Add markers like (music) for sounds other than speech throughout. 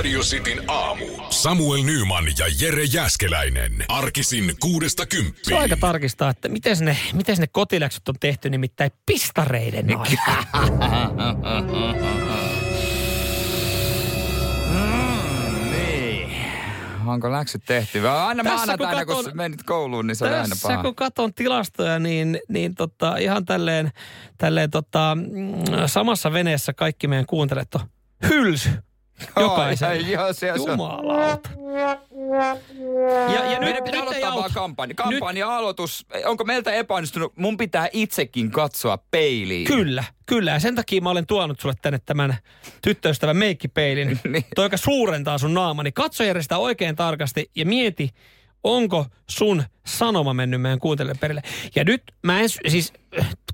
Radio Cityn aamu. Samuel Nyman ja Jere Jäskeläinen. Arkisin kuudesta Se on kymppiin. aika tarkistaa, että miten ne, miten ne kotiläksyt on tehty nimittäin pistareiden (laughs) aikana. Niin. Onko läksyt tehty? Aina Tässä maanantaina, kun kun, katon- menit kouluun, niin se oli aina paha. kun katon tilastoja, niin, niin tota, ihan tälleen, tälleen tota, mm, samassa veneessä kaikki meidän kuuntelijat on hylsy. Jokaisen. Ai, joo, se, se. Jumalauta. Ja, ja nyt, Meidän pitää nyt aloittaa vaan kampanja. Kampanja aloitus. Onko meiltä epäonnistunut? Mun pitää itsekin katsoa peiliin. Kyllä, kyllä. Ja sen takia mä olen tuonut sulle tänne tämän tyttöystävän meikkipeilin. (laughs) Niin. Toi, joka suurentaa sun naamani. Katso Jere sitä oikein tarkasti ja mieti, onko sun sanoma mennyt meidän kuuntelijoille perille. Ja nyt mä en, siis,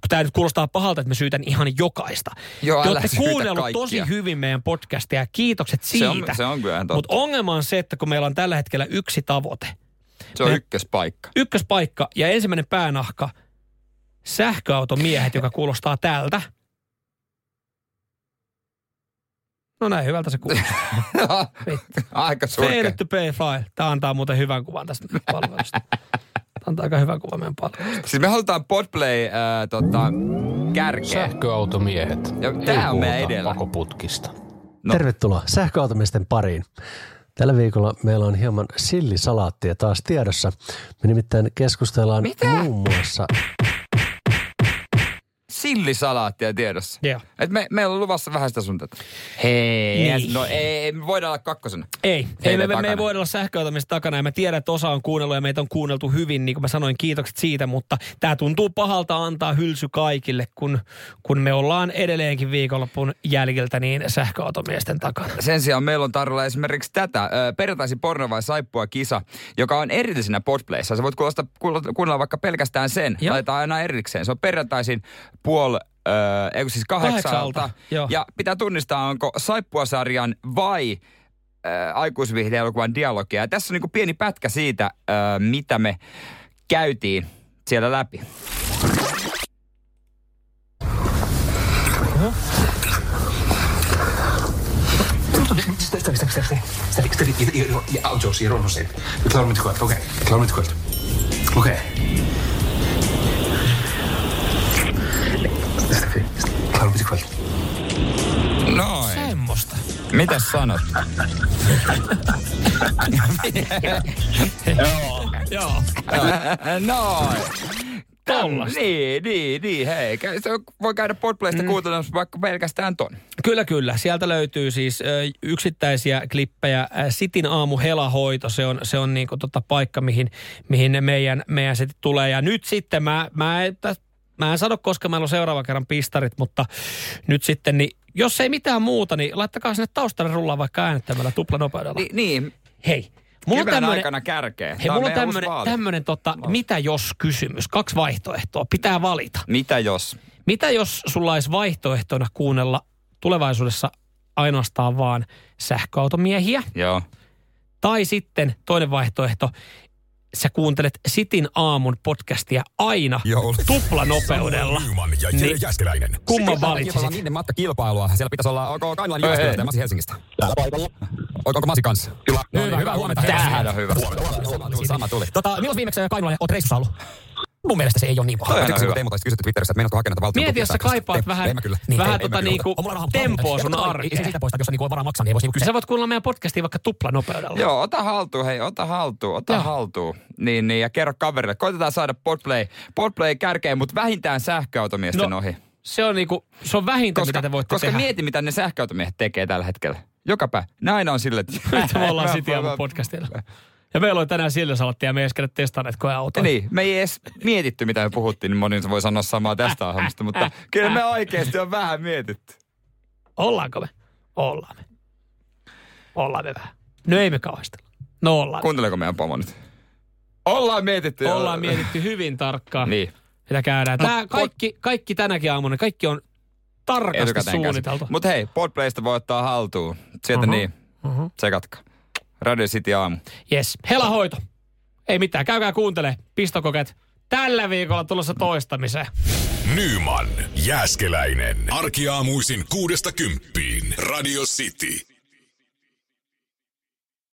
tämä nyt kuulostaa pahalta, että mä syytän ihan jokaista. Joo, Te olette kuunnellut kaikkia. tosi hyvin meidän podcastia ja kiitokset Se siitä. on, se on kyllä. Mutta ongelma on se, että kun meillä on tällä hetkellä yksi tavoite, se on me- ykköspaikka. ykköspaikka ja ensimmäinen päänahka, sähköautomiehet, joka kuulostaa tältä. No näin, hyvältä se kuulostaa. (laughs) Aika surkea. Fade to pay file. Tämä antaa muuten hyvän kuvan tästä palvelusta. Tämä antaa aika hyvän kuvan meidän palvelusta. Siis me halutaan Podplay äh, tota, kärkeä. Sähköautomiehet. Ja Ei tää on meidän edellä. pakoputkista. No. Tervetuloa sähköautomiesten pariin. Tällä viikolla meillä on hieman sillisalaattia taas tiedossa. Me nimittäin keskustellaan Mitä? muun muassa Sillisalaattia tiedossa. Joo. Et me, meillä on luvassa vähän sitä sun tätä. Hei. Niin. No ei, me voidaan olla kakkosena. Ei, ei me, me, me ei voida olla sähköautomista takana ja mä tiedän, että osa on kuunnellut ja meitä on kuunneltu hyvin, niin kuin mä sanoin, kiitokset siitä, mutta tämä tuntuu pahalta antaa hylsy kaikille, kun, kun me ollaan edelleenkin viikonlopun jäljiltä niin sähköautomiesten takana. Sen sijaan meillä on tarjolla esimerkiksi tätä perjantaisin porno vai saippua kisa, joka on erillisenä Podplayssa. Sä voit kuunnella, kuunnella vaikka pelkästään sen. Joo. Laitetaan aina erikseen. Se on perjantaisin puol, ö, ei siis kahdeksalta. Kahdeksalta, joo. Ja pitää tunnistaa, onko saippua-sarjan vai ö, aikuisviihde-elokuvan dialogia. Ja tässä on niinku pieni pätkä siitä, ö, mitä me käytiin siellä läpi. Ställ dig, ställ ställ dig. Ställ dig, ställ dig. I, i, i autos, i ronhuset. Vi klarar dem inte själv. Okej, vi klarar dem inte själv. Okej. Ställ inte själv. Noin. Semmosta. Mitäs sanot? Joo. Noin. Tollasta. Niin, niin, niin, hei. Se voi käydä Podplaysta mm. kuuntelemassa vaikka pelkästään ton. Kyllä, kyllä. Sieltä löytyy siis ö, yksittäisiä klippejä. Ä, Sitin aamu helahoito, se on, se on niinku tota paikka, mihin, mihin ne meidän, meidän setit tulee. Ja nyt sitten mä, mä, en, tä- mä en sano, koska meillä on seuraava kerran pistarit, mutta nyt sitten, niin jos ei mitään muuta, niin laittakaa sinne taustalle rullaa vaikka äänettämällä tuplanopeudella. Ni, niin, Hei, mulla on tämmönen, aikana kärkeä. hei, mulla on tämmönen, tämmönen tota, mitä jos kysymys. Kaksi vaihtoehtoa. Pitää valita. Mitä jos? Mitä jos sulla olisi vaihtoehtona kuunnella tulevaisuudessa ainoastaan vaan sähköautomiehiä? Joo. Tai sitten toinen vaihtoehto, sä kuuntelet Sitin aamun podcastia aina Joulu. tuplanopeudella. Nyman ja Jere Niin. Jäskeläinen. Kumman valitsisit? Niiden matkakilpailua. Siellä pitäisi olla, onko Kainilan Jyväskylästä ja Masi Helsingistä? Täällä paikalla. Onko, onko Masi kanssa? Kyllä. No, hyvä, hyvää huomenta. Tämähän on hyvä. Sama tuli, sama tuli. Tota, milloin viimeksi Kainulalle oot reissussa ollut? Mun mielestä se ei ole niin paha. Toi on hyvä. Teemu taisi kysytty Twitterissä, että meinaatko hakea näitä valtion Mieti, jos sä kaipaat vähän- vähän tota niinku tempoa sun arkeen. Ei siitä poista, jos on niinku varaa maksaa, niin ei voisi niinku Sä voit kuunnella meidän podcastia vaikka tuplanopeudella. Joo, ota haltuun, hei, ota haltuun, ota Joo. haltuun. Niin, niin, ja kerro kaverille. Koitetaan saada Podplay, Podplay kärkeen, mutta vähintään sähköautomiesten No, ohi. Se on niinku, se on vähintä, Koska, mitä te voitte koska tehdä. mieti, mitä ne sähköautomiehet tekee tällä hetkellä. Joka päivä. Näin on sille, että... Nyt me ollaan aamun podcastilla. Ja meillä oli tänään sillä salattia ja me ei edes testanneet koeautoa. Niin, me ei edes mietitty, mitä me puhuttiin, niin moni voi sanoa samaa tästä ohjelmasta, mutta kyllä me oikeasti on vähän mietitty. Ollaanko me? Ollaan me. Ollaan me vähän. No ei me kauhistella. No ollaan. Kuunteleeko meidän pomo nyt? Ollaan mietitty. Ollaan mietitty hyvin tarkkaan, Niin. mitä käydään. Tää kaikki, kaikki tänäkin aamuna, kaikki on tarkasti suunniteltu. Mutta hei, Podplaysta voi ottaa haltuun. Sieltä Mhm, niin. Tsekatkaa. Radio City aamu. Yes, helahoito. Ei mitään, käykää kuuntele pistokokeet. Tällä viikolla tulossa toistamiseen. Nyman, Jääskeläinen. Arkiaamuisin kuudesta kymppiin. Radio City.